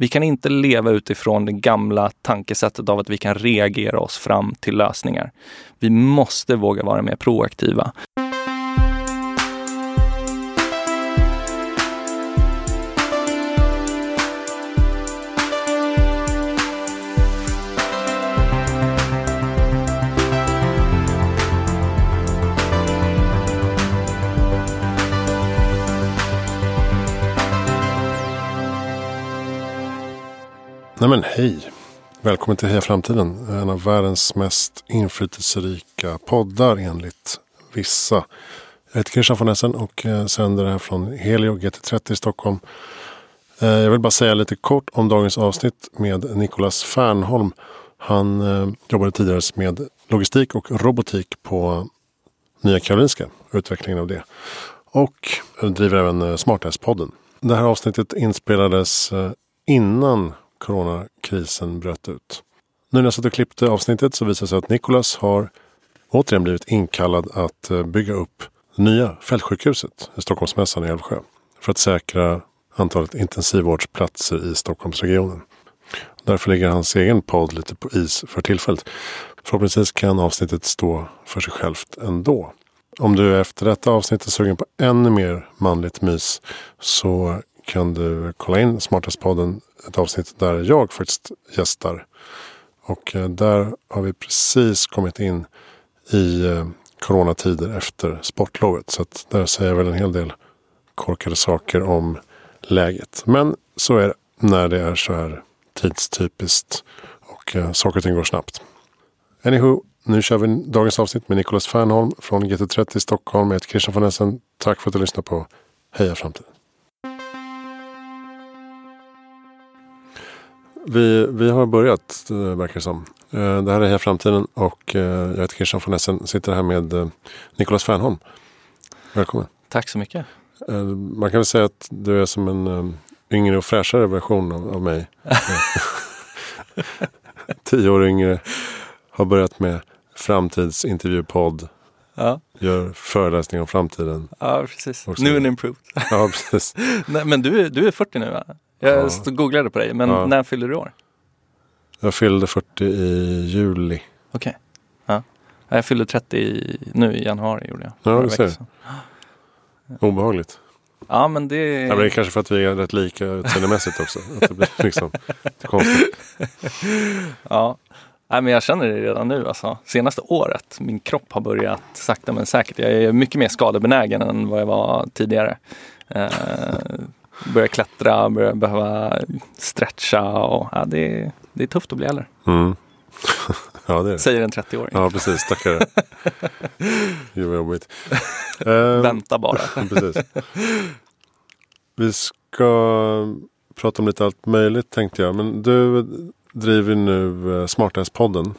Vi kan inte leva utifrån det gamla tankesättet av att vi kan reagera oss fram till lösningar. Vi måste våga vara mer proaktiva. Nej men hej! Välkommen till Heja Framtiden. En av världens mest inflytelserika poddar enligt vissa. Jag heter Christian von Essen och eh, sänder här från Helio GT30 i Stockholm. Eh, jag vill bara säga lite kort om dagens avsnitt med Nicolas Fernholm. Han eh, jobbade tidigare med logistik och robotik på Nya Karolinska. Utvecklingen av det. Och driver även Smartnäs-podden. Det här avsnittet inspelades innan coronakrisen bröt ut. Nu när jag satt och klippte avsnittet så visade det sig att Nikolas har återigen blivit inkallad att eh, bygga upp det nya fältsjukhuset i Stockholmsmässan i Älvsjö. För att säkra antalet intensivvårdsplatser i Stockholmsregionen. Därför ligger hans egen podd lite på is för tillfället. Förhoppningsvis kan avsnittet stå för sig självt ändå. Om du efter detta avsnitt är sugen på ännu mer manligt mys så kan du kolla in Smartast-podden, ett avsnitt där jag faktiskt gästar. Och eh, där har vi precis kommit in i eh, coronatider efter sportlovet. Så att där säger jag väl en hel del korkade saker om läget. Men så är det när det är så här tidstypiskt och eh, saker och ting går snabbt. Anywho, nu kör vi dagens avsnitt med Nicolas Fernholm från GT30 Stockholm. Jag heter Christian von Essen. Tack för att du lyssnar på Heja Framtiden. Vi, vi har börjat, verkar det som. Eh, det här är Heja Framtiden och eh, jag heter Christian von Essen. Sitter här med eh, Nicolas Fernholm. Välkommen. Tack så mycket. Man kan väl säga att du är som en yngre och fräschare version av, av mig. Tio år yngre. Har börjat med framtidsintervjupodd. Ja. Gör föreläsningar om framtiden. Ja, precis. New and improved. ja, precis. Nej, men du, du är 40 nu va? Jag ja. googlade på dig, men ja. när fyllde du år? Jag fyllde 40 i juli. Okej. Okay. Ja. Jag fyllde 30 i, nu i januari gjorde jag. Ja, du ser. Obehagligt. Ja, men det... Ja, men det är kanske för att vi är rätt lika utseendemässigt också. att det blir liksom konstigt. ja. Nej, men jag känner det redan nu. Alltså. Senaste året, min kropp har börjat sakta men säkert. Jag är mycket mer skadebenägen än vad jag var tidigare. Eh, börja klättra, börja behöva stretcha och ja, det, det är tufft att bli äldre. Mm. ja, det är det. Säger en 30-åring. Ja, precis. Stackare. Gud vad jobbigt. Vänta bara. precis. Vi ska prata om lite allt möjligt tänkte jag. Men du driver nu uh, Smartnäs-podden.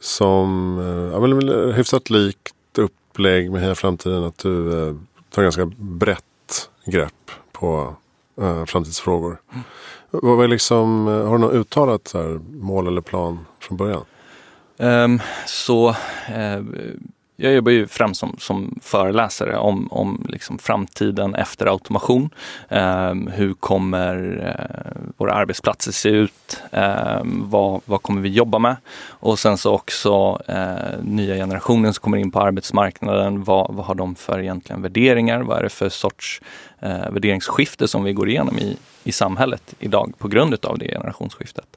Som uh, ja, men, hyfsat likt upplägg med Heja Framtiden. Att du uh, tar ganska brett grepp på eh, framtidsfrågor. Mm. Vad var liksom, eh, har du något uttalat så här, mål eller plan från början? Um, så eh, jag jobbar ju främst som, som föreläsare om, om liksom framtiden efter automation. Eh, hur kommer eh, våra arbetsplatser se ut? Eh, vad, vad kommer vi jobba med? Och sen så också eh, nya generationen som kommer in på arbetsmarknaden. Vad, vad har de för egentligen värderingar? Vad är det för sorts eh, värderingsskifte som vi går igenom i, i samhället idag på grund av det generationsskiftet?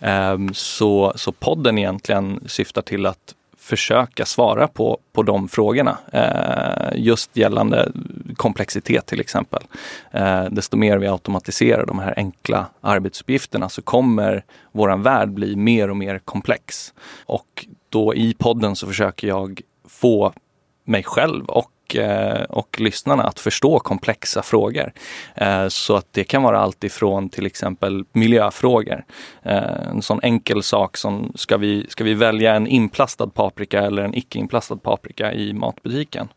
Ehm, så, så podden egentligen syftar till att försöka svara på, på de frågorna. Eh, just gällande komplexitet till exempel. Eh, desto mer vi automatiserar de här enkla arbetsuppgifterna så kommer våran värld bli mer och mer komplex. Och då i podden så försöker jag få mig själv och och, eh, och, lyssnarna att förstå komplexa frågor. Eh, så att det kan vara allt ifrån till exempel miljöfrågor. Eh, en sån enkel sak som ska vi, ska vi välja en inplastad paprika eller en icke inplastad paprika i matbutiken?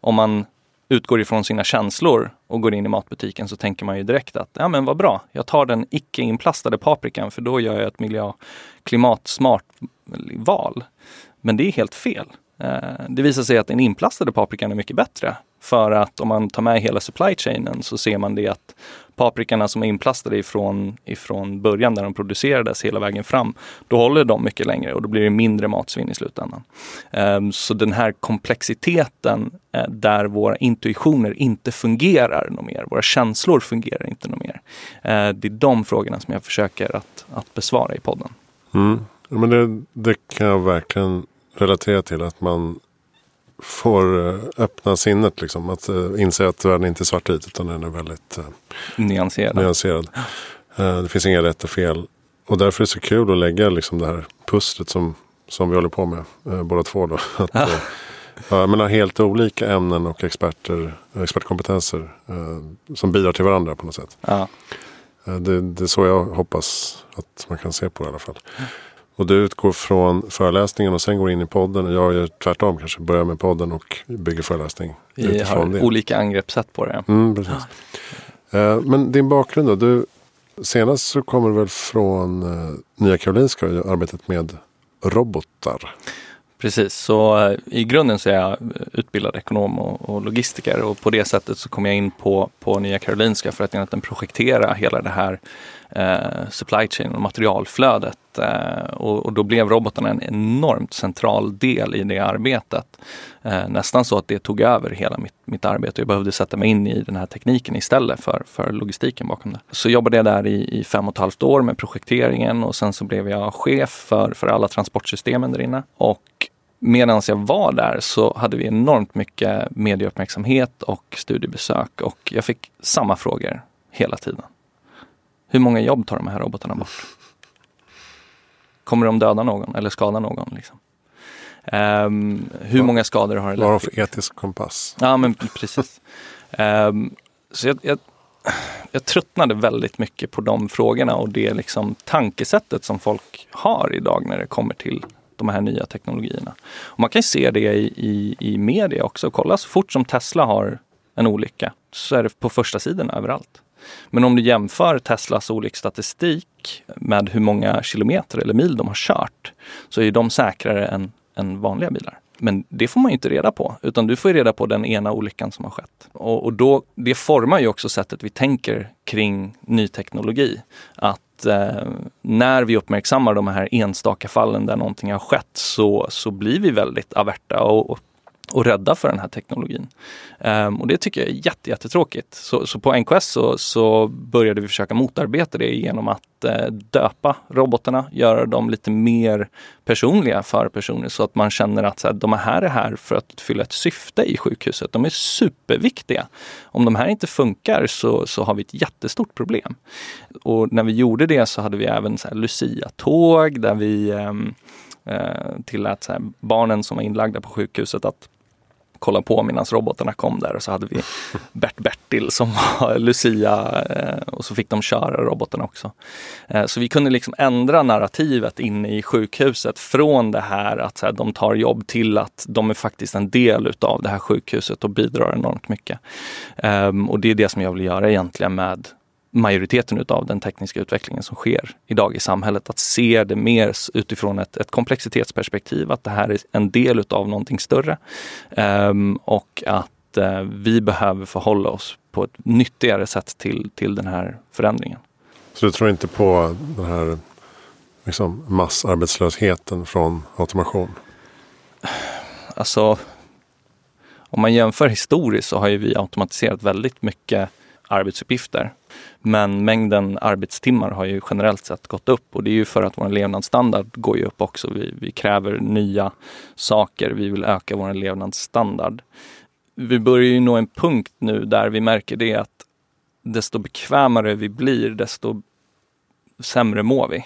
Om man utgår ifrån sina känslor och går in i matbutiken så tänker man ju direkt att ja men vad bra, jag tar den icke inplastade paprikan för då gör jag ett miljö klimatsmart val. Men det är helt fel. Eh, det visar sig att den inplastade paprikan är mycket bättre. För att om man tar med hela supply chainen så ser man det att paprikorna som är inplastade ifrån, ifrån början där de producerades hela vägen fram, då håller de mycket längre och då blir det mindre matsvinn i slutändan. Ehm, så den här komplexiteten eh, där våra intuitioner inte fungerar något mer, våra känslor fungerar inte något mer. Eh, det är de frågorna som jag försöker att, att besvara i podden. Mm. Men det, det kan jag verkligen relatera till att man får eh, öppna sinnet. Liksom, att uh, inse att världen inte är svartvit utan den är väldigt uh, nyanserad. nyanserad. Uh, det finns inga rätt och fel. Och därför är det så kul att lägga liksom, det här pusslet som, som vi håller på med uh, båda två. Då. Att, uh, jag menar, helt olika ämnen och experter, expertkompetenser som bidrar till varandra på något sätt. Det, det är så jag hoppas att man kan se på det i alla fall. Och du utgår från föreläsningen och sen går in i podden. Och jag gör tvärtom kanske. Börjar med podden och bygger föreläsning. Vi har det. olika angreppssätt på det. Mm, precis. Ja. Men din bakgrund då? Du, senast så kommer du väl från uh, Nya Karolinska och arbetet med robotar. Precis, så uh, i grunden så är jag utbildad ekonom och, och, logistiker och på det sättet så kom jag in på, på Nya Karolinska för att egentligen projektera hela det här eh, Eh, supply chain och materialflödet. Eh, och, och, då blev robotarna en enormt central del i det arbetet. Eh, nästan så att det tog över hela mitt, mitt arbete. Jag behövde sätta mig in i den här tekniken istället för, för logistiken bakom det. Så jobbade jag där i, i fem och ett halvt år med projekteringen och sen så blev jag chef för, för alla transportsystemen där inne. Och medan jag var där så hade vi enormt mycket medieuppmärksamhet och studiebesök och jag fick samma frågor hela tiden. Hur många jobb tar de här robotarna bort? Kommer de döda någon eller skada någon? Liksom? Um, hur många skador har har de för etisk kompass? Ja, men precis. um, så jag, jag, jag tröttnade väldigt mycket på de frågorna och det liksom tankesättet som folk har idag när det kommer till de här nya teknologierna. Och man kan se det i, i, i media också. Kolla så fort som Tesla har en olycka så är det på första sidan överallt. Men om du jämför Teslas olycksstatistik med hur många kilometer eller mil de har kört så är de säkrare än, än vanliga bilar. Men det får man inte reda på, utan du får reda på den ena olyckan som har skett. Och, och då, det formar ju också sättet vi tänker kring ny teknologi. Att eh, när vi uppmärksammar de här enstaka fallen där någonting har skett så, så blir vi väldigt averta och, och och rädda för den här teknologin. Um, och det tycker jag är jätte, jättetråkigt. Så, så på NKS så, så, började vi försöka motarbeta det genom att eh, döpa robotarna, göra dem lite mer personliga för personer så att man känner att så här, de här är här för att fylla ett syfte i sjukhuset. De är superviktiga. Om de här inte funkar så, så har vi ett jättestort problem. Och när vi gjorde det så hade vi även Lucia-tåg där vi ehm, eh, tillät så här, barnen som var inlagda på sjukhuset att kolla på medan robotarna kom där och så hade vi Bert-Bertil som var Lucia eh, och så fick de köra robotarna också. Eh, så vi kunde liksom ändra narrativet inne i sjukhuset från det här att de tar jobb till att de är faktiskt en del utav det här sjukhuset och bidrar enormt mycket. Um, och det är det som jag vill göra egentligen med majoriteten av den tekniska utvecklingen som sker idag i samhället. Att se det mer utifrån ett, ett komplexitetsperspektiv, att det här är en del av någonting större. Um, och att uh, vi behöver förhålla oss på ett nyttigare sätt till, till den här förändringen. Så du tror inte på den här liksom, massarbetslösheten från automation? Alltså, om man jämför historiskt så har ju vi automatiserat väldigt mycket arbetsuppgifter. Men mängden arbetstimmar har ju generellt sett gått upp och det är ju för att vår levnadsstandard går ju upp också. Vi, vi kräver nya saker, vi vill öka vår levnadsstandard. Vi börjar ju nå en punkt nu där vi märker det att desto bekvämare vi blir, desto sämre mår vi.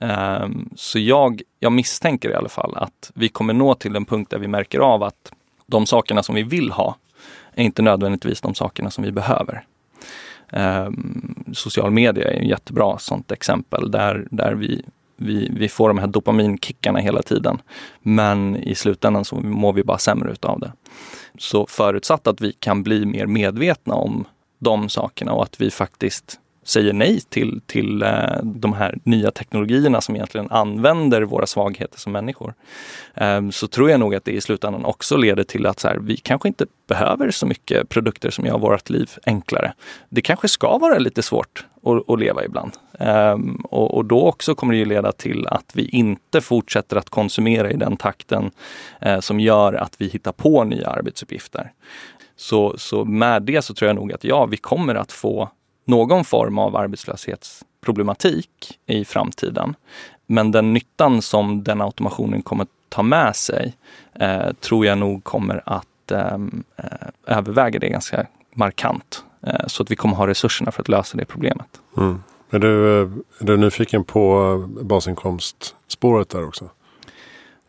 Um, så jag, jag misstänker i alla fall att vi kommer nå till en punkt där vi märker av att de sakerna som vi vill ha är inte nödvändigtvis de sakerna som vi behöver. Ehm, social media är ett jättebra sånt exempel där, där vi, vi, vi får de här dopaminkickarna hela tiden. Men i slutändan så mår vi bara sämre utav det. Så förutsatt att vi kan bli mer medvetna om de sakerna och att vi faktiskt säger nej till, till eh, de här nya teknologierna som egentligen använder våra svagheter som människor. Ehm, så tror jag nog att det i slutändan också leder till att så här, vi kanske inte behöver så mycket produkter som gör vårt liv enklare. Det kanske ska vara lite svårt att, att leva ibland. Ehm, och, och, då också kommer det ju leda till att vi inte fortsätter att konsumera i den takten eh, som gör att vi hittar på nya arbetsuppgifter. Så, så med det så tror jag nog att ja, vi kommer att få någon form av arbetslöshetsproblematik i framtiden. Men den nyttan som den automationen kommer ta med sig eh, tror jag nog kommer att ehm, eh, överväga det ganska markant. Eh, så att vi kommer ha resurserna för att lösa det problemet. Mm. Är, du, är du nyfiken på basinkomstspåret där också?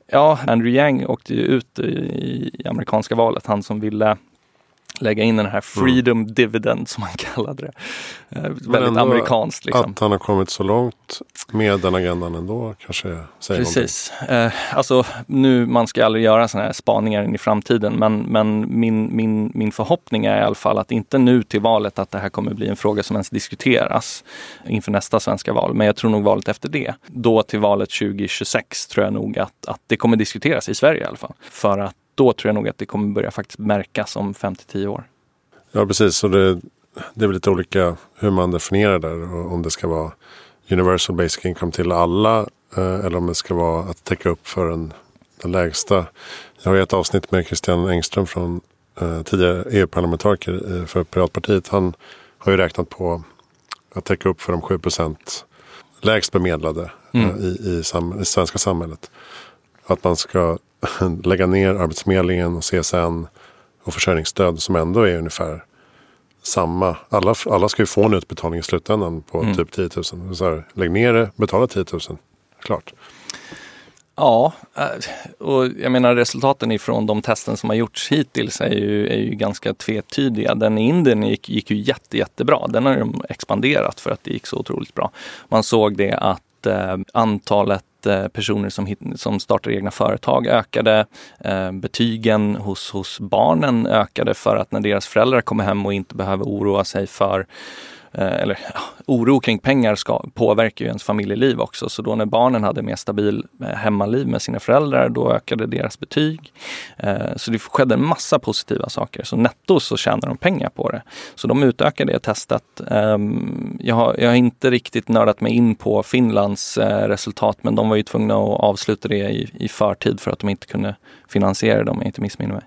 Ja, Andrew Yang åkte ju ut i, i amerikanska valet. Han som ville lägga in den här mm. freedom mm. dividend som man kallade det. Eh, väldigt amerikanskt. Liksom. Att han har kommit så långt med den agendan ändå kanske säger Precis. Eh, alltså nu, man ska aldrig göra sådana här spaningar in i framtiden men, men min, min, min förhoppning är i alla fall att inte nu till valet att det här kommer bli en fråga som ens diskuteras inför nästa svenska val. Men jag tror nog valet efter det. Då till valet 2026 tror jag nog att, att det kommer diskuteras i Sverige i alla fall. För att då tror jag nog att det kommer börja faktiskt märkas om 5 till 10 år. Ja precis, och det, det är väl lite olika hur man definierar det. Om det ska vara universal basic income till alla eh, eller om det ska vara att täcka upp för den, den lägsta. Jag har ett avsnitt med Christian Engström från eh, tidigare EU-parlamentariker eh, för Piratpartiet. Han har ju räknat på att täcka upp för de 7 lägst bemedlade mm. eh, i, i, sam, i svenska samhället. Att man ska lägga ner Arbetsförmedlingen och CSN och försörjningsstöd som ändå är ungefär samma. Alla, alla ska ju få en utbetalning i slutändan på mm. typ 10 000. Så här, lägg ner det, betala 10 000. Klart. Ja, eh, och jag menar resultaten ifrån de testen som har gjorts hittills är ju, är ju ganska tvetydiga. Den i Indien gick, gick ju jätte, jättebra. Den har de expanderat för att det gick så otroligt bra. Man såg det att eh, antalet Eh, personer som, som startar egna företag ökade. Eh, betygen hos, hos barnen ökade för att när deras föräldrar kommer hem och inte behöver oroa sig för eller ja, oro kring pengar ska, påverkar ju ens familjeliv också. Så då när barnen hade mer stabil eh, hemmaliv med sina föräldrar, då ökade deras betyg. Eh, så det skedde en massa positiva saker. Så netto så tjänar de pengar på det. Så de utökade det testet. Ehm, jag har, jag har inte riktigt nördat mig in på Finlands resultat, men de var ju tvungna att avsluta det i, i förtid för att de inte kunde finansiera det om jag inte missminner mig.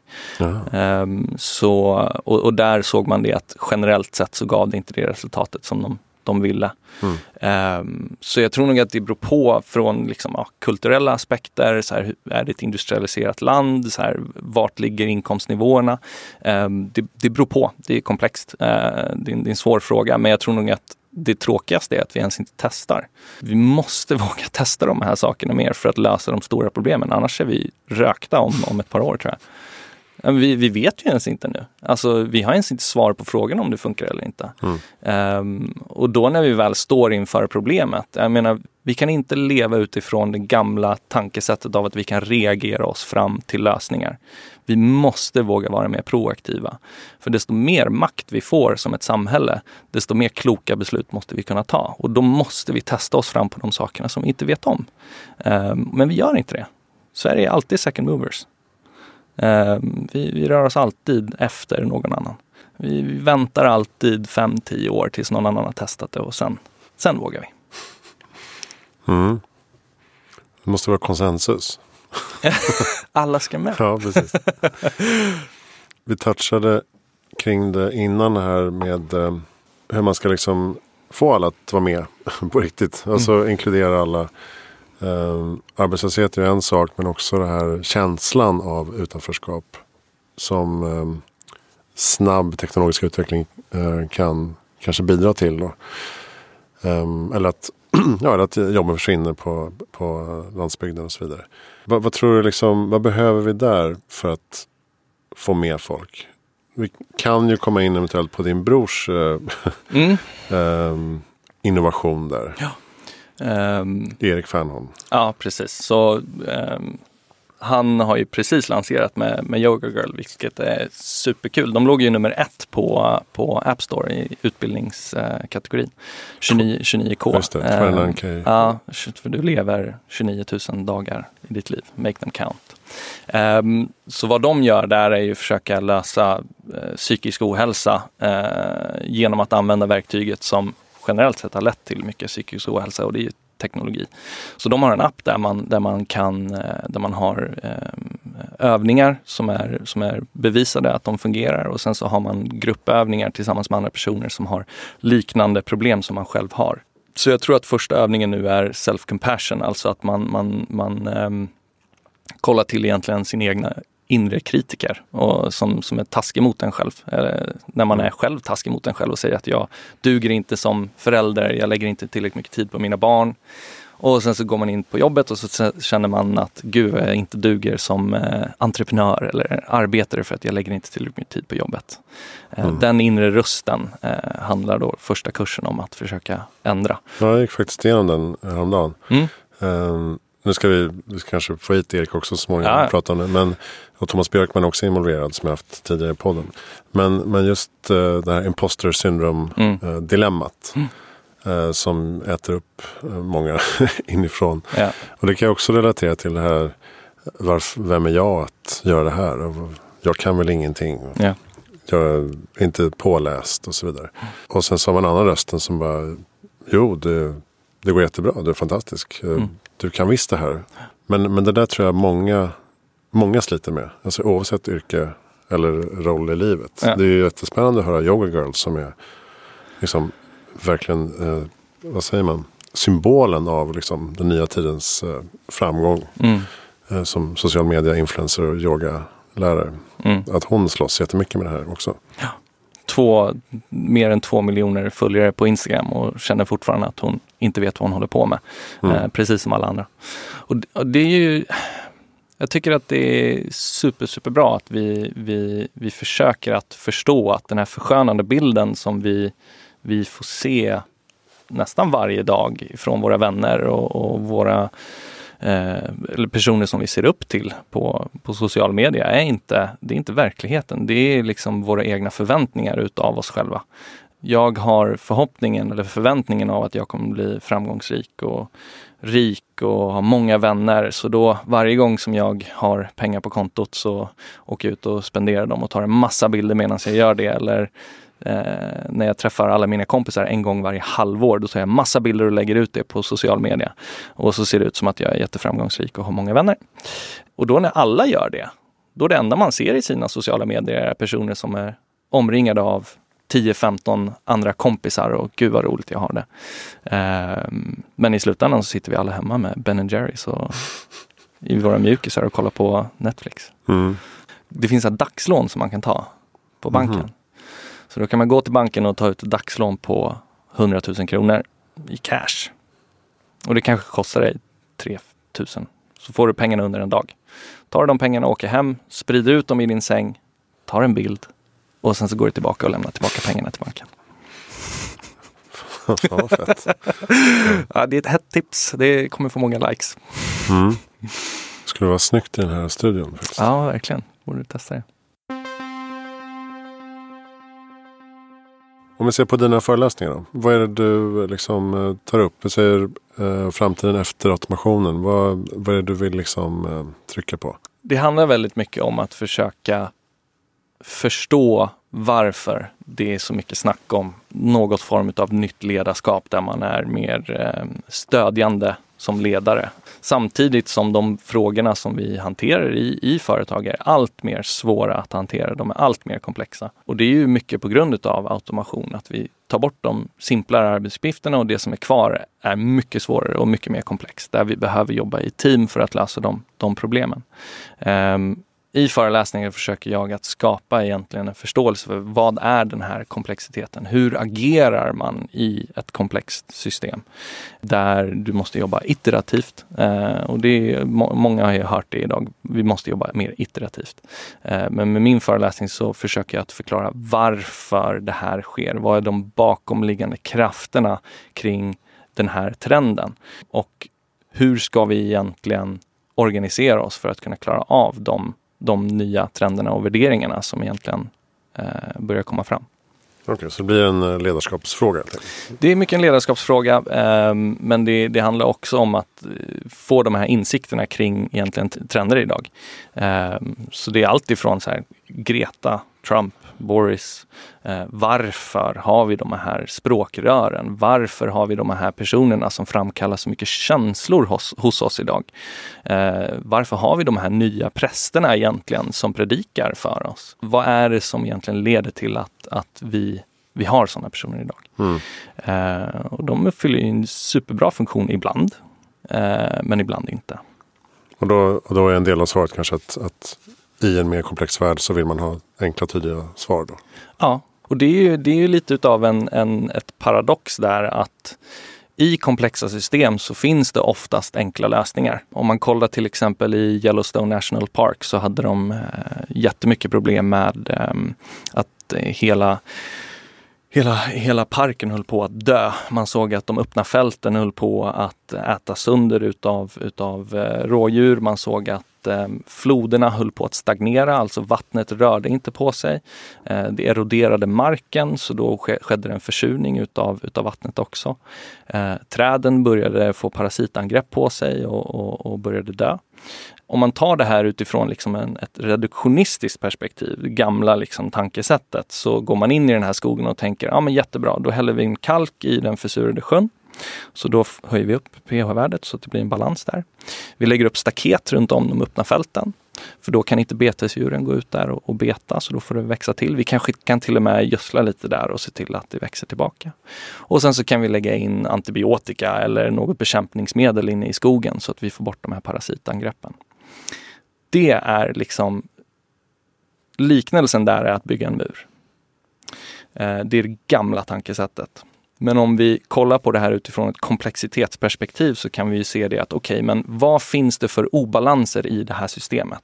Um, så, och, och, där såg man det att generellt sett så gav det inte det resultatet som de, de ville. Mm. Um, så jag tror nog att det beror på från liksom, ja, kulturella aspekter, så här, är det ett industrialiserat land, så här, vart ligger inkomstnivåerna? Um, det, det beror på, det är komplext, uh, det, är, det är en svår fråga men jag tror nog att det tråkigaste är att vi ens inte testar. Vi måste våga testa de här sakerna mer för att lösa de stora problemen. Annars är vi rökta om, om ett par år tror jag. Vi, vi vet ju ens inte nu. Alltså, vi har ens inte svar på frågan om det funkar eller inte. Mm. Um, och då när vi väl står inför problemet, jag menar, vi kan inte leva utifrån det gamla tankesättet av att vi kan reagera oss fram till lösningar. Vi måste våga vara mer proaktiva. För desto mer makt vi får som ett samhälle, desto mer kloka beslut måste vi kunna ta. Och då måste vi testa oss fram på de sakerna som vi inte vet om. Um, men vi gör inte det. Sverige är alltid second movers. Um, vi, vi, rör oss alltid efter någon annan. Vi, vi väntar alltid 5-10 år tills någon annan har testat det och sen, sen vågar vi. Mm. Det måste vara konsensus. Alla ska med. ja, precis. Vi touchade kring det innan här med eh, hur man ska liksom få alla att vara med på riktigt. Alltså mm. inkludera alla. Eh, arbetslöshet är en sak men också den här känslan av utanförskap. Som eh, snabb teknologisk utveckling eh, kan kanske bidra till. Då. Um, eller att ja, att jobben försvinner på, på landsbygden och så vidare. Vad, vad, tror du liksom, vad behöver vi där för att få med folk? Vi kan ju komma in eventuellt på din brors eh, mm. um, innovation där. Ja. Um, Erik Fernholm. Ja, precis. Så um, han har ju precis lanserat med, med Yoga Girl, vilket är superkul. De låg ju nummer ett på, på App Store i utbildningskategorin. 29, 29K. Just det, 29K. Eh, ja, för du lever 29 000 dagar i ditt liv. Make them count. Um, så vad de gör där är ju att försöka lösa uh, psykisk ohälsa uh, genom att använda verktyget som generellt sett har lett till mycket psykisk ohälsa och det är ju teknologi. Så de har en app där man, där man, kan, eh, där man har eh, övningar som är, som är bevisade att de fungerar och sen så har man gruppövningar tillsammans med andra personer som har liknande problem som man själv har. Så jag tror att första övningen nu är self-compassion, alltså att man, man, man eh, kollar till egentligen sin egna inre kritiker och som, som är taskig mot en själv. Eller när man är själv taskig mot en själv och säger att jag duger inte som förälder, jag lägger inte tillräckligt mycket tid på mina barn. Och sen så går man in på jobbet och så känner man att gud, jag inte duger som eh, entreprenör eller arbetare för att jag lägger inte tillräckligt mycket tid på jobbet. Eh, mm. Den inre rösten eh, handlar då första kursen om att försöka ändra. Jag gick faktiskt igenom den häromdagen. Mm. Um, nu ska vi, vi ska kanske få hit Erik också så småningom ja. och prata om det. Men, och Thomas Björkman är också involverad som jag haft tidigare i podden. Men, men just uh, det här imposter syndrome mm. uh, dilemmat. Mm. Uh, som äter upp många inifrån. Ja. Och det kan jag också relatera till det här. Varför, vem är jag att göra det här? Och jag kan väl ingenting. Ja. Jag är inte påläst och så vidare. Och sen så har man annan rösten som bara. Jo, det, det går jättebra. Du är fantastisk. Mm du kan visst det här. Men, men det där tror jag många, många sliter med. Alltså oavsett yrke eller roll i livet. Ja. Det är ju jättespännande att höra Yoga Girls som är liksom verkligen, eh, vad säger man, symbolen av liksom den nya tidens eh, framgång. Mm. Eh, som social media, influencer och yogalärare. Mm. Att hon slåss jättemycket med det här också. Ja två, mer än två miljoner följare på Instagram och känner fortfarande att hon inte vet vad hon håller på med. Mm. Eh, precis som alla andra. Och, och, det är ju jag tycker att det är super, super bra att vi, vi, vi försöker att förstå att den här förskönande bilden som vi, vi får se nästan varje dag från våra vänner och, och våra Eh, eller personer som vi ser upp till på, på social media är inte, det är inte verkligheten. Det är liksom våra egna förväntningar utav oss själva. Jag har förhoppningen eller förväntningen av att jag kommer bli framgångsrik och rik och ha många vänner. Så då varje gång som jag har pengar på kontot så åker jag ut och spenderar dem och tar en massa bilder medan jag gör det. Eller när jag träffar alla mina kompisar en gång varje halvår, då tar jag massa bilder och lägger ut det på social media. Och så ser det ut som att jag är jätteframgångsrik och har många vänner. Och då när alla gör det, då det enda man ser i sina sociala medier är personer som är omringade av 10-15 andra kompisar och gud vad roligt jag har det. Eh, men i slutändan så sitter vi alla hemma med Ben Jerrys och i våra mjukisar och kollar på Netflix. Mm. Det finns ett dagslån som man kan ta på banken. Mm. Så då kan man gå till banken och ta ut dagslån på 100 000 kronor i cash. Och det kanske kostar dig 3 000. Så får du pengarna under en dag. Tar de pengarna, åker hem, sprider ut dem i din säng, tar en bild och sen så går du tillbaka och lämnar tillbaka pengarna till banken. ja, fett. ja, det är ett hett tips. Det kommer få många likes. Mm. Skulle vara snyggt i den här studion. Faktiskt. Ja, verkligen. Borde du testa det. Om vi ser på dina föreläsningar då. Vad är det du liksom eh, tar upp? Du säger eh, framtiden efter automationen. Vad, vad är det du vill liksom eh, trycka på? Det handlar väldigt mycket om att försöka förstå varför det är så mycket snack om något form av nytt ledarskap där man är mer ehm, stödjande som ledare. Samtidigt som de frågorna som vi hanterar i, i företag är allt mer svåra att hantera. De är allt mer komplexa. Och det är ju mycket på grund av automation, att vi tar bort de simplare arbetsuppgifterna och det som är kvar är mycket svårare och mycket mer komplext. Där vi behöver jobba i team för att lösa de, de problemen. Um, i föreläsningen försöker jag att skapa egentligen en förståelse för vad är den här komplexiteten? Hur agerar man i ett komplext system? Där du måste jobba iterativt. Eh, och det är, många har ju hört det idag. Vi måste jobba mer iterativt. Eh, men med min föreläsning så försöker jag att förklara varför det här sker. Vad är de bakomliggande krafterna kring den här trenden? Och hur ska vi egentligen organisera oss för att kunna klara av de, de nya trenderna och värderingarna som egentligen eh, börjar komma fram. Okej, okay, så det blir en eh, ledarskapsfråga? Det är mycket en ledarskapsfråga, eh, men det, det, handlar också om att eh, få de här insikterna kring egentligen trender idag. Eh, så det är allt ifrån så här, Greta, Trump, Boris. Eh, varför har vi de här språkrören? Varför har vi de här personerna som framkallar så mycket känslor hos, hos oss idag? Eh, varför har vi de här nya prästerna egentligen som predikar för oss? Vad är det som egentligen leder till att, att vi vi har sådana personer idag. Mm. Eh, och de fyller en superbra funktion ibland, eh, men ibland inte. Och då, och då är en del av svaret kanske att, att i en mer komplex värld så vill man ha enkla tydliga svar då? Ja, och det är ju, det är ju lite utav en, en, ett paradox där att i komplexa system så finns det oftast enkla lösningar. Om man kollar till exempel i Yellowstone National Park så hade de eh, jättemycket problem med eh, att eh, hela Hela, hela parken höll på att dö. Man såg att de öppna fälten höll på att äta sönder utav, utav eh, rådjur. Man såg att Eh, floderna höll på att stagnera, alltså vattnet rörde inte på sig. Eh, det eroderade marken så då skedde en försurning utav, utav vattnet också. Eh, träden började få parasitangrepp på sig och, och, och började dö om man tar det här utifrån liksom en, ett reduktionistiskt perspektiv, det gamla liksom tankesättet, så går man in i den här skogen och tänker, ja men jättebra, då häller vi in kalk i den försurade sjön. Så då höjer vi upp pH-värdet så att det blir en balans där. Vi lägger upp staket runt om de öppna fälten. För då kan inte betesdjuren gå ut där och, och beta, så då får det växa till. Vi kanske kan till och med gödsla lite där och se till att det växer tillbaka. Och sen så kan vi lägga in antibiotika eller något bekämpningsmedel inne i skogen så att vi får bort de här parasitangreppen. Det är liksom liknelsen där är att bygga en mur. Eh, det är det gamla tankesättet. Men om vi kollar på det här utifrån ett komplexitetsperspektiv så kan vi se det att okej, okay, men vad finns det för obalanser i det här systemet?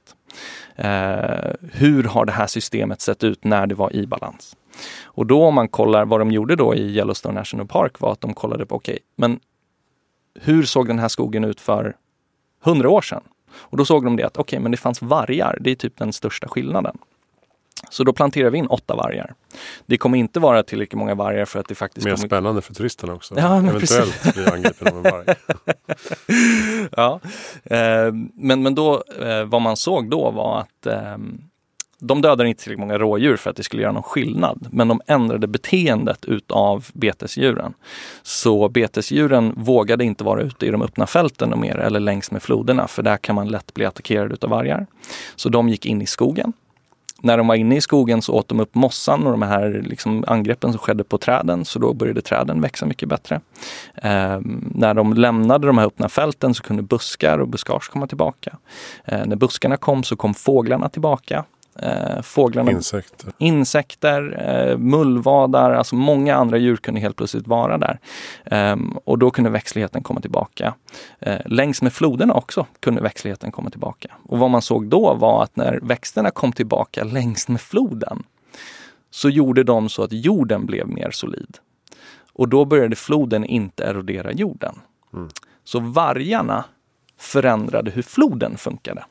Eh, hur har det här systemet sett ut när det var i balans? Och då om man kollar vad de gjorde då i Yellowstone National Park var att de kollade på, okej, okay, men hur såg den här skogen ut för hundra år sedan? Och då såg de det att okej, okay, men det fanns vargar. Det är typ den största skillnaden. Så då planterar vi in åtta vargar. Det kommer inte vara tillräckligt många vargar för att det faktiskt Mer kommer... spännande för turisterna också. Ja, Eventuellt bli angripen av en varg. ja, eh, men, men då, eh, vad man såg då var att eh, de dödade inte tillräckligt många rådjur för att det skulle göra någon skillnad. Men de ändrade beteendet utav betesdjuren. Så betesdjuren vågade inte vara ute i de öppna fälten mer eller längs med floderna för där kan man lätt bli attackerad utav vargar. Så de gick in i skogen när de var inne i skogen så åt de upp mossan och de här liksom angreppen som skedde på träden, så då började träden växa mycket bättre. Eh, när de lämnade de här öppna fälten så kunde buskar och buskage komma tillbaka. Eh, när buskarna kom så kom fåglarna tillbaka. Eh, fåglarna, insekter, insekter eh, mullvadar, alltså många andra djur kunde helt plötsligt vara där. Eh, och då kunde växtligheten komma tillbaka. Eh, längs med floderna också kunde växtligheten komma tillbaka. Och vad man såg då var att när växterna kom tillbaka längs med floden så gjorde de så att jorden blev mer solid. Och då började floden inte erodera jorden. Mm. Så vargarna förändrade hur floden funkade.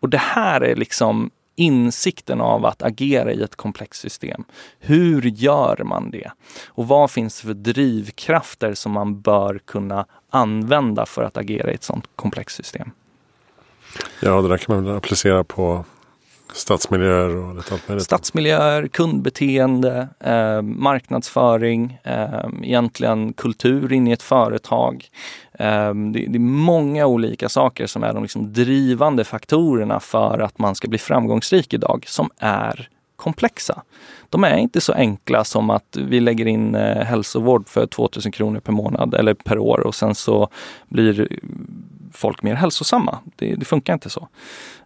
Och det här är liksom insikten av att agera i ett komplext system. Hur gör man det? Och vad finns det för drivkrafter som man bör kunna använda för att agera i ett sådant komplext system? Ja, det där kan man väl applicera på Stadsmiljöer och lite allt möjligt. Stadsmiljöer, kundbeteende, eh, marknadsföring, eh, egentligen kultur in i ett företag. Ehm, det, det, är många olika saker som är de liksom drivande faktorerna för att man ska bli framgångsrik idag, som är komplexa. De är inte så enkla som att vi lägger in eh, hälsovård för 2000 kronor per månad eller per år och sen så blir folk mer hälsosamma. Det, det funkar inte så.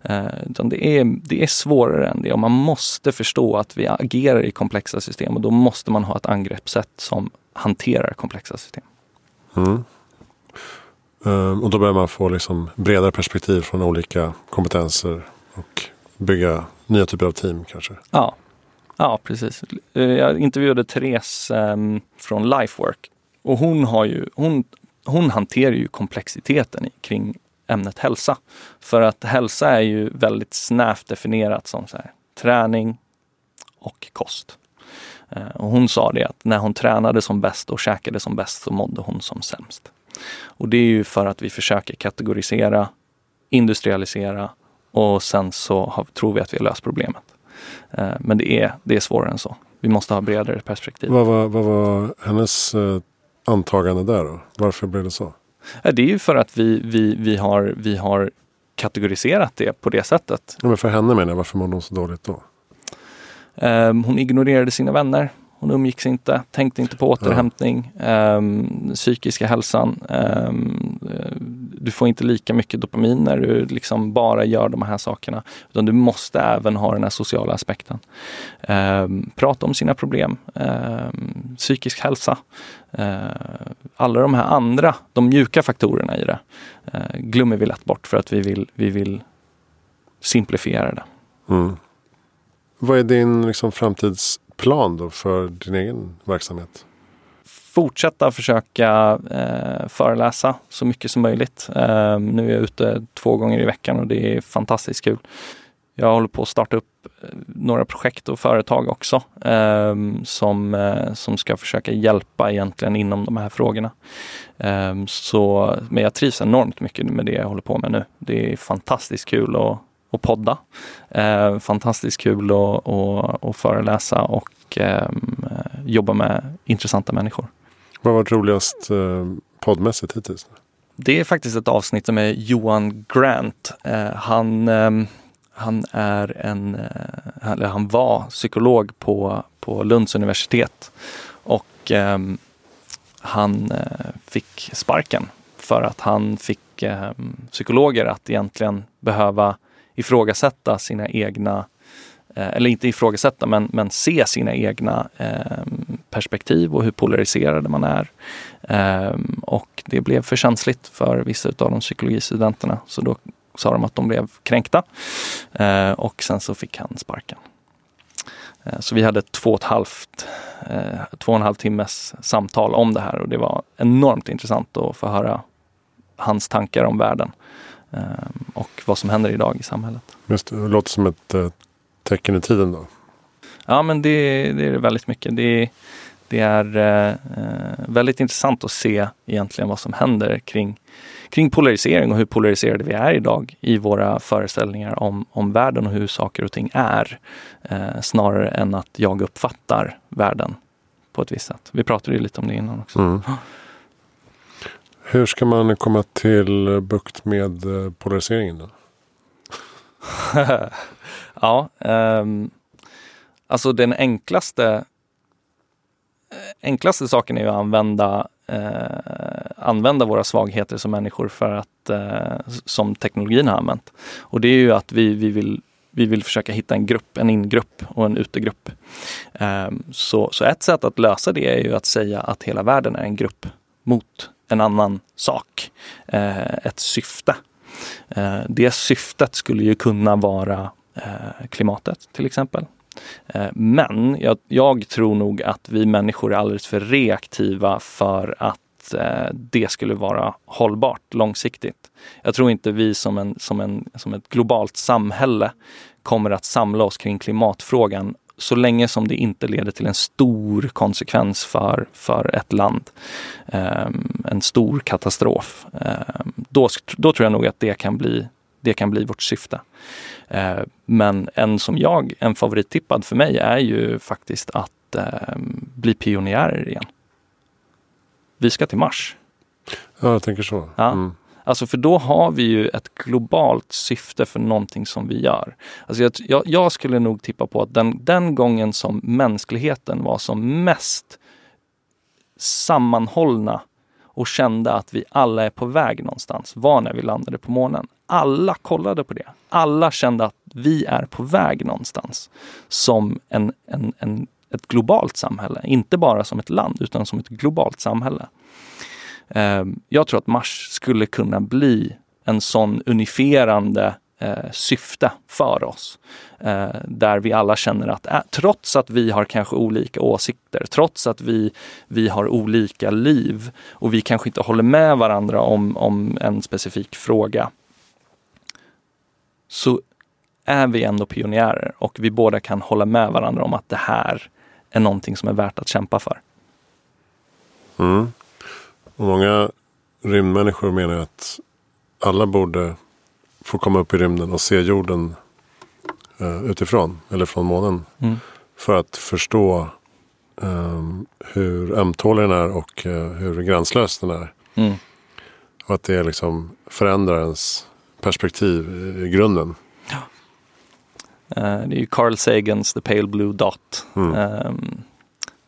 Eh, utan det, är, det är svårare än det och man måste förstå att vi agerar i komplexa system och då måste man ha ett angreppssätt som hanterar komplexa system. Mm. Ehm, och då behöver man få liksom bredare perspektiv från olika kompetenser och bygga nya typer av team kanske? Ja, ja precis. Eh, jag intervjuade Therese ehm, från Lifework och hon, har ju, hon, hon hanterar ju komplexiteten kring ämnet hälsa. För att hälsa är ju väldigt snävt definierat som så här, träning och kost. Eh, och hon sa det att när hon tränade som bäst och käkade som bäst så mådde hon som sämst. Och det är ju för att vi försöker kategorisera, industrialisera och sen så har, tror vi att vi har löst problemet. Eh, men det är, det är svårare än så. Vi måste ha bredare perspektiv. Vad var, vad var hennes eh, antagande där då? Varför blev det så? Det är ju för att vi, vi, vi, har, vi har kategoriserat det på det sättet. Ja, men för henne menar jag, varför mådde hon så dåligt då? Hon ignorerade sina vänner. Hon umgicks inte, tänkte inte på återhämtning, ja. um, psykiska hälsan. Um, du får inte lika mycket dopamin när du liksom bara gör de här sakerna. Utan du måste även ha den här sociala aspekten. Um, prata om sina problem, um, psykisk hälsa. Uh, alla de här andra, de mjuka faktorerna i det, uh, glömmer vi lätt bort för att vi vill, vi vill simplifiera det. Mm. Vad är din liksom, plan då för din egen verksamhet? fortsätta försöka eh, föreläsa så mycket som möjligt. Eh, nu är jag ute två gånger i veckan och det är fantastiskt kul. Jag håller på att starta upp eh, några projekt och företag också eh, som, eh, som ska försöka hjälpa egentligen inom de här frågorna. Eh, så, men jag trivs enormt mycket med det jag håller på med nu. Det är fantastiskt kul att, att podda. Eh, fantastiskt kul att, att, att föreläsa och jobba med intressanta människor. Vad var roligast eh, poddmässigt hittills? Det är faktiskt ett avsnitt med Johan Grant. Eh, han, eh, han är en, eh, eller han var psykolog på, på Lunds universitet. Och ehm, han eh, fick sparken för att han fick ehm, psykologer att egentligen behöva ifrågasätta sina egna eh, eller inte ifrågasätta, men, men se sina egna eh, perspektiv och hur polariserade man är. Eh, och det blev för känsligt för vissa av de psykologistudenterna. Så då sa de att de blev kränkta. Och sen så fick han sparken. Så vi hade två och, ett halvt, två och en halv timmes samtal om det här och det var enormt intressant att få höra hans tankar om världen och vad som händer idag i samhället. Just det, det låter som ett tecken i tiden då? Ja, men det, det är det väldigt mycket. Det, det är eh, väldigt intressant att se egentligen vad som händer kring, kring polarisering och hur polariserade vi är idag i våra föreställningar om, om världen och hur saker och ting är. Eh, snarare än att jag uppfattar världen på ett visst sätt. Vi pratade ju lite om det innan också. Mm. Hur ska man komma till eh, bukt med eh, polariseringen då? Ja, um, alltså den enklaste eh, enklaste saken är att använda, eh, använda våra svagheter som människor för att, eh, som teknologin har använt. Och det är ju att vi, vi, vill, vi vill försöka hitta en grupp, en ingrupp och en utegrupp. Eh, så, så ett sätt att lösa det är ju att säga att hela världen är en grupp mot en annan sak, eh, ett syfte. Eh, det syftet skulle ju kunna vara Eh, klimatet till exempel. Eh, men jag, jag, tror nog att vi människor är alldeles för reaktiva för att eh, det skulle vara hållbart långsiktigt. Jag tror inte vi som, en, som, en, som ett globalt samhälle kommer att samla oss kring klimatfrågan så länge som det inte leder till en stor konsekvens för, för ett land. Um, en stor katastrof. Um, då, då tror jag nog att det kan bli, det kan bli vårt syfte. Eh, men en som jag, en favorittippad för mig är ju faktiskt att eh, bli pionjärer igen. Vi ska till Mars. Ja, jag tänker så. Ja. Mm. Alltså för då har vi ju ett globalt syfte för någonting som vi gör. Alltså jag, jag, skulle nog tippa på att den, den gången som mänskligheten var som mest sammanhållna och kände att vi alla är på väg någonstans var när vi landade på månen. Alla kollade på det. Alla kände att vi är på väg någonstans som en, en, en, ett globalt samhälle. Inte bara som ett land utan som ett globalt samhälle. Ehm, jag tror att Mars skulle kunna bli en sån unifierande eh, syfte för oss. Eh, där vi alla känner att eh, trots att vi har kanske olika åsikter, trots att vi, vi har olika liv och vi kanske inte håller med varandra om, om en specifik fråga. så är vi ändå pionjärer och vi båda kan hålla med varandra om att det här är någonting som är värt att kämpa för. Mm. Och många rymdmänniskor menar att alla borde få komma upp i rymden och se jorden uh, utifrån eller från månen. Mm. För att förstå um, hur ömtålig den är och uh, hur gränslös den är. Mm. Och att det liksom förändrar ens perspektiv i, i grunden. Ja. Uh, det är ju Carl Sagans The Pale Blue Dot. Mm. Um,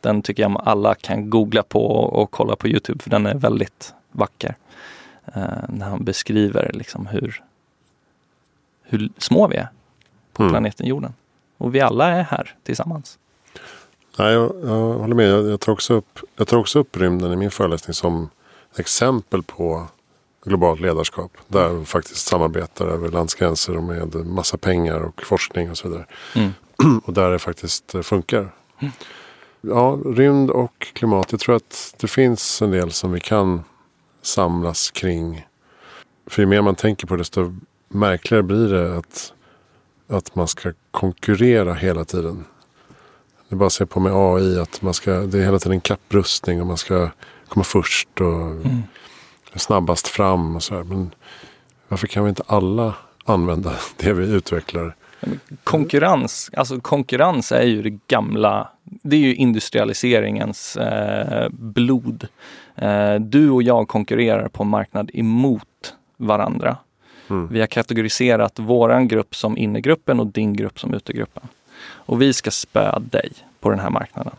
den tycker jag alla kan googla på och, kolla på Youtube för den är väldigt vacker. Uh, när han beskriver liksom hur, hur små vi är på mm. planeten jorden. Och vi alla är här tillsammans. Ja, jag, jag håller med. Jag, jag, tar också upp, jag tar också upp rymden i min föreläsning som exempel på globalt ledarskap. Där vi faktiskt samarbetar över landsgränser och med massa pengar och forskning och så vidare. Mm. och där det faktiskt funkar. Mm. Ja, rymd och klimat. Jag tror att det finns en del som vi kan samlas kring. För ju mer man tänker på det desto märkligare blir det att, att man ska konkurrera hela tiden. Det är bara att se på med AI att man ska, det är hela tiden kapprustning och man ska komma först och mm. snabbast fram. Och så här. Men varför kan vi inte alla använda det vi utvecklar? Konkurrens, alltså konkurrens är ju det gamla, det är ju industrialiseringens eh, blod. Eh, du och jag konkurrerar på en marknad emot varandra. Mm. Vi har kategoriserat våran grupp som innergruppen och din grupp som utegruppen. Och vi ska spöa dig på den här marknaden.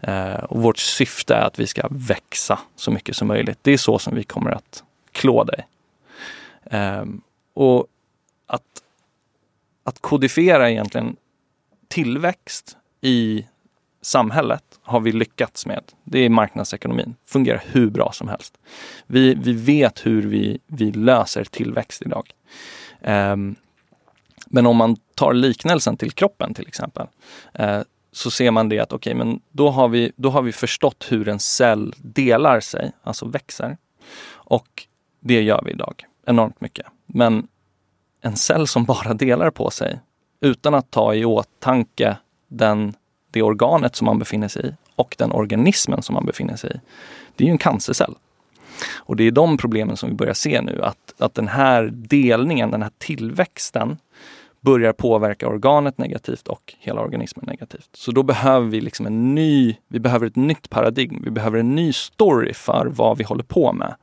Eh, och vårt syfte är att vi ska växa så mycket som möjligt. Det är så som vi kommer att klå dig. Eh, och att, att kodifiera egentligen tillväxt i samhället har vi lyckats med. Det är marknadsekonomin. Fungerar hur bra som helst. Vi, vi vet hur vi, vi löser tillväxt idag. Um, men om man tar liknelsen till kroppen till exempel, uh, så ser man det att okej, okay, men då har, vi, då har vi förstått hur en cell delar sig, alltså växer. Och det gör vi idag, enormt mycket. Men en cell som bara delar på sig utan att ta i åtanke den det organet som man befinner sig i och den organismen som man befinner sig i. Det är ju en cancercell. Och det är de problemen som vi börjar se nu, att, att den här delningen, den här tillväxten börjar påverka organet negativt och hela organismen negativt. Så då behöver vi liksom en ny, vi behöver ett nytt paradigm. Vi behöver en ny story för vad vi håller på med.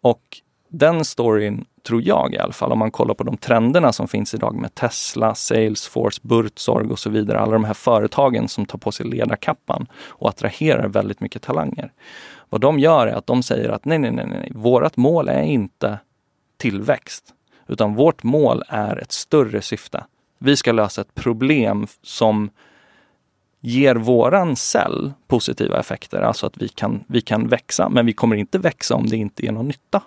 Och den storyn, tror jag i alla fall, om man kollar på de trenderna som finns idag med Tesla, Salesforce, Buurtzorg och så vidare. Alla de här företagen som tar på sig ledarkappan och attraherar väldigt mycket talanger. Vad de gör är att de säger att nej, nej, nej, nej, vårt mål är inte tillväxt, utan vårt mål är ett större syfte. Vi ska lösa ett problem som ger våran cell positiva effekter, alltså att vi kan, vi kan växa, men vi kommer inte växa om det inte ger någon nytta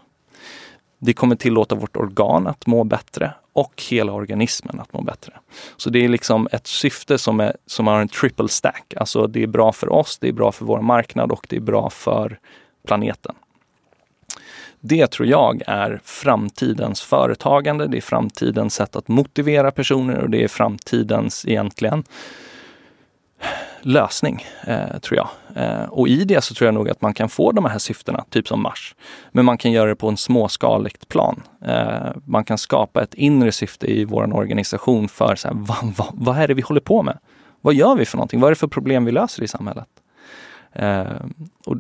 det kommer tillåta vårt organ att må bättre och hela organismen att må bättre. Så det är liksom ett syfte som, är, som har en triple stack. Alltså det är bra för oss, det är bra för vår marknad och det är bra för planeten. Det tror jag är framtidens företagande, det är framtidens sätt att motivera personer och det är framtidens egentligen lösning, eh, tror jag. Eh, och i det så tror jag nog att man kan få de här syftena, typ som Mars. Men man kan göra det på en småskaligt plan. Eh, man kan skapa ett inre syfte i vår organisation för så här, vad, vad, vad, är det vi håller på med? Vad gör vi för någonting? Vad är det för problem vi löser i samhället? Eh, och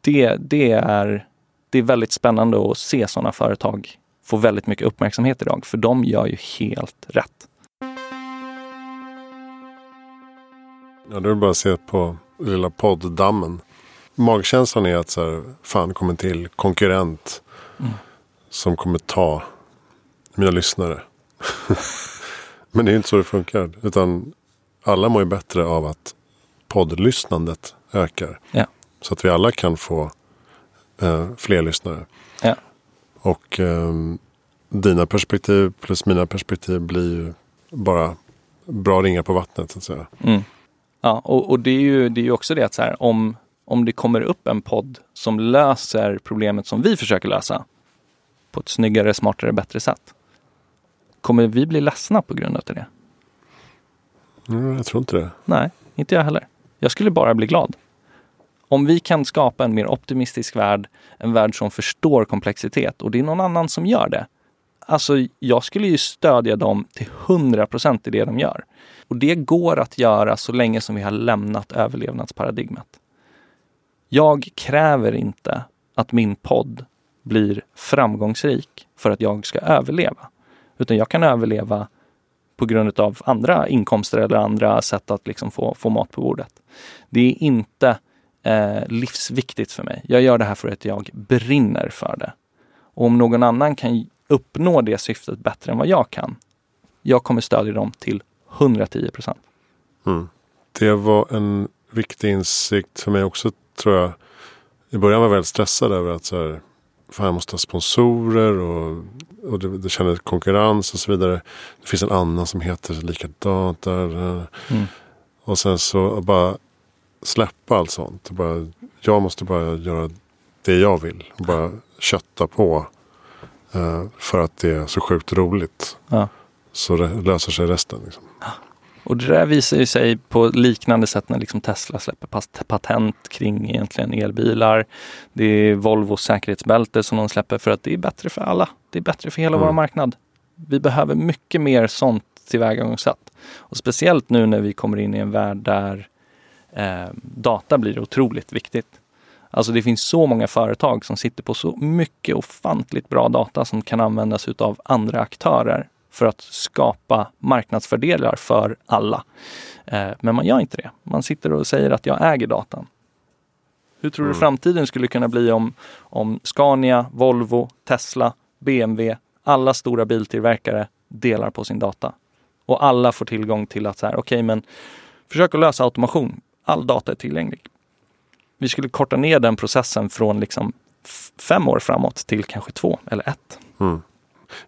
det, det, är, det är väldigt spännande att se sådana företag få väldigt mycket uppmärksamhet idag, för de gör ju helt rätt. Ja, det är bara att se på lilla podddammen. Magkänslan är att så här, fan kommer till konkurrent mm. som kommer ta mina lyssnare. Men det är inte så det funkar. Utan alla mår ju bättre av att poddlyssnandet ökar. Ja. Så att vi alla kan få eh, fler lyssnare. Ja. Och eh, dina perspektiv plus mina perspektiv blir ju bara bra ringar på vattnet. Så att säga. Mm. Ja, och, och det är ju det är också det att så här, om, om det kommer upp en podd som löser problemet som vi försöker lösa på ett snyggare, smartare, bättre sätt. Kommer vi bli ledsna på grund av det? Mm, jag tror inte det. Nej, inte jag heller. Jag skulle bara bli glad. Om vi kan skapa en mer optimistisk värld, en värld som förstår komplexitet och det är någon annan som gör det. Alltså, jag skulle ju stödja dem till 100 procent i det de gör. Och det går att göra så länge som vi har lämnat överlevnadsparadigmet. Jag kräver inte att min podd blir framgångsrik för att jag ska överleva. Utan jag kan överleva på grund av andra inkomster eller andra sätt att liksom få, få mat på bordet. Det är inte eh, livsviktigt för mig. Jag gör det här för att jag brinner för det. Och om någon annan kan uppnå det syftet bättre än vad jag kan, jag kommer stödja dem till 110 procent. Mm. Det var en viktig insikt för mig också tror jag. I början var jag väldigt stressad över att så här, fan jag måste ha sponsorer och, och det, det känner konkurrens och så vidare. Det finns en annan som heter likadant där. Mm. Och sen så bara släppa allt sånt. Bara, jag måste bara göra det jag vill. Och bara kötta på. Uh, för att det är så sjukt roligt. Ja. Så löser sig resten. Liksom. Och det där visar ju sig på liknande sätt när liksom Tesla släpper patent kring egentligen elbilar. Det är Volvos säkerhetsbälte som de släpper för att det är bättre för alla. Det är bättre för hela mm. vår marknad. Vi behöver mycket mer sånt tillvägagångssätt. Och speciellt nu när vi kommer in i en värld där eh, data blir otroligt viktigt. Alltså det finns så många företag som sitter på så mycket ofantligt bra data som kan användas utav andra aktörer för att skapa marknadsfördelar för alla. Eh, men man gör inte det. Man sitter och säger att jag äger datan. Hur tror mm. du framtiden skulle kunna bli om, om Scania, Volvo, Tesla, BMW, alla stora biltillverkare delar på sin data? Och alla får tillgång till att så här, okej okay, men försök att lösa automation. All data är tillgänglig. Vi skulle korta ner den processen från liksom fem år framåt till kanske två eller ett. Mm.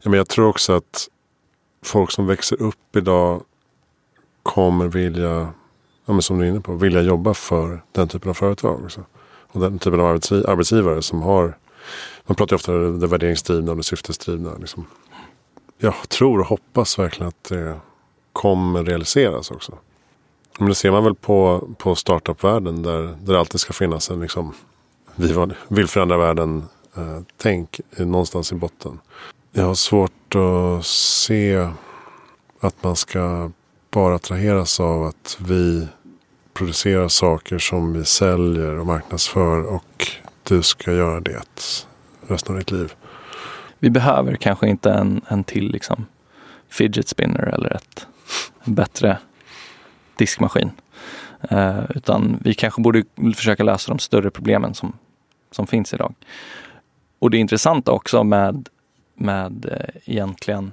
Ja, men jag tror också att folk som växer upp idag kommer vilja, ja, men som du är inne på, vilja jobba för den typen av företag. Också. Och den typen av arbetsgivare som har, man pratar ju ofta om det värderingsdrivna och det syftesdrivna. Liksom. Jag tror och hoppas verkligen att det kommer realiseras också. Men det ser man väl på, på startup-världen där, där det alltid ska finnas en liksom, vi vill förändra världen eh, tänk någonstans i botten. Jag har svårt att se att man ska bara attraheras av att vi producerar saker som vi säljer och marknadsför och du ska göra det resten av ditt liv. Vi behöver kanske inte en, en till liksom fidget spinner eller ett bättre diskmaskin. Eh, utan vi kanske borde försöka lösa de större problemen som, som finns idag. Och det intressanta också med med eh, egentligen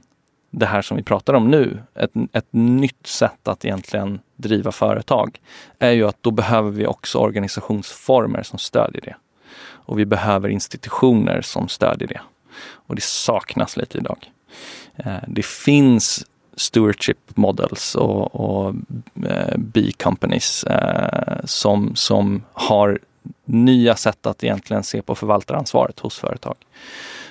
det här som vi pratar om nu, ett, ett nytt sätt att egentligen driva företag, är ju att då behöver vi också organisationsformer som stödjer det. Och vi behöver institutioner som stödjer det. Och det saknas lite idag. Eh, det finns stewardship models och, och eh, B-companies eh, som, som har nya sätt att egentligen se på förvaltaransvaret hos företag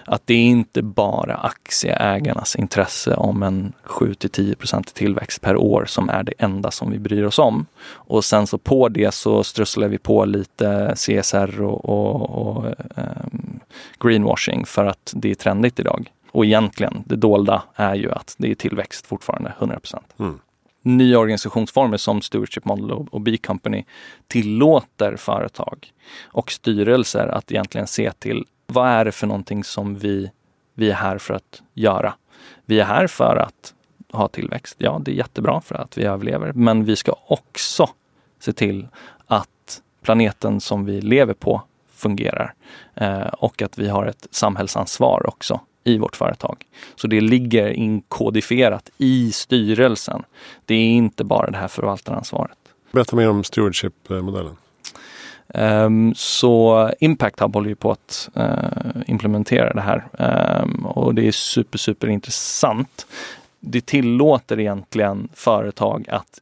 att det är inte bara aktieägarnas intresse om en 7 till 10% tillväxt per år som är det enda som vi bryr oss om. Och sen så på det så strösslar vi på lite CSR och, och, och um, greenwashing för att det är trendigt idag. Och egentligen, det dolda är ju att det är tillväxt fortfarande, 100 mm. Nya organisationsformer som Stewardship Model och B-Company tillåter företag och styrelser att egentligen se till vad är det för någonting som vi, vi är här för att göra? Vi är här för att ha tillväxt. Ja, det är jättebra för att vi överlever, men vi ska också se till att planeten som vi lever på fungerar eh, och att vi har ett samhällsansvar också i vårt företag. Så det ligger inkodifierat i styrelsen. Det är inte bara det här förvaltaransvaret. Berätta mer om stewardship-modellen. Um, så Impact Hub håller ju på att uh, implementera det här um, och det är super, super intressant. Det tillåter egentligen företag att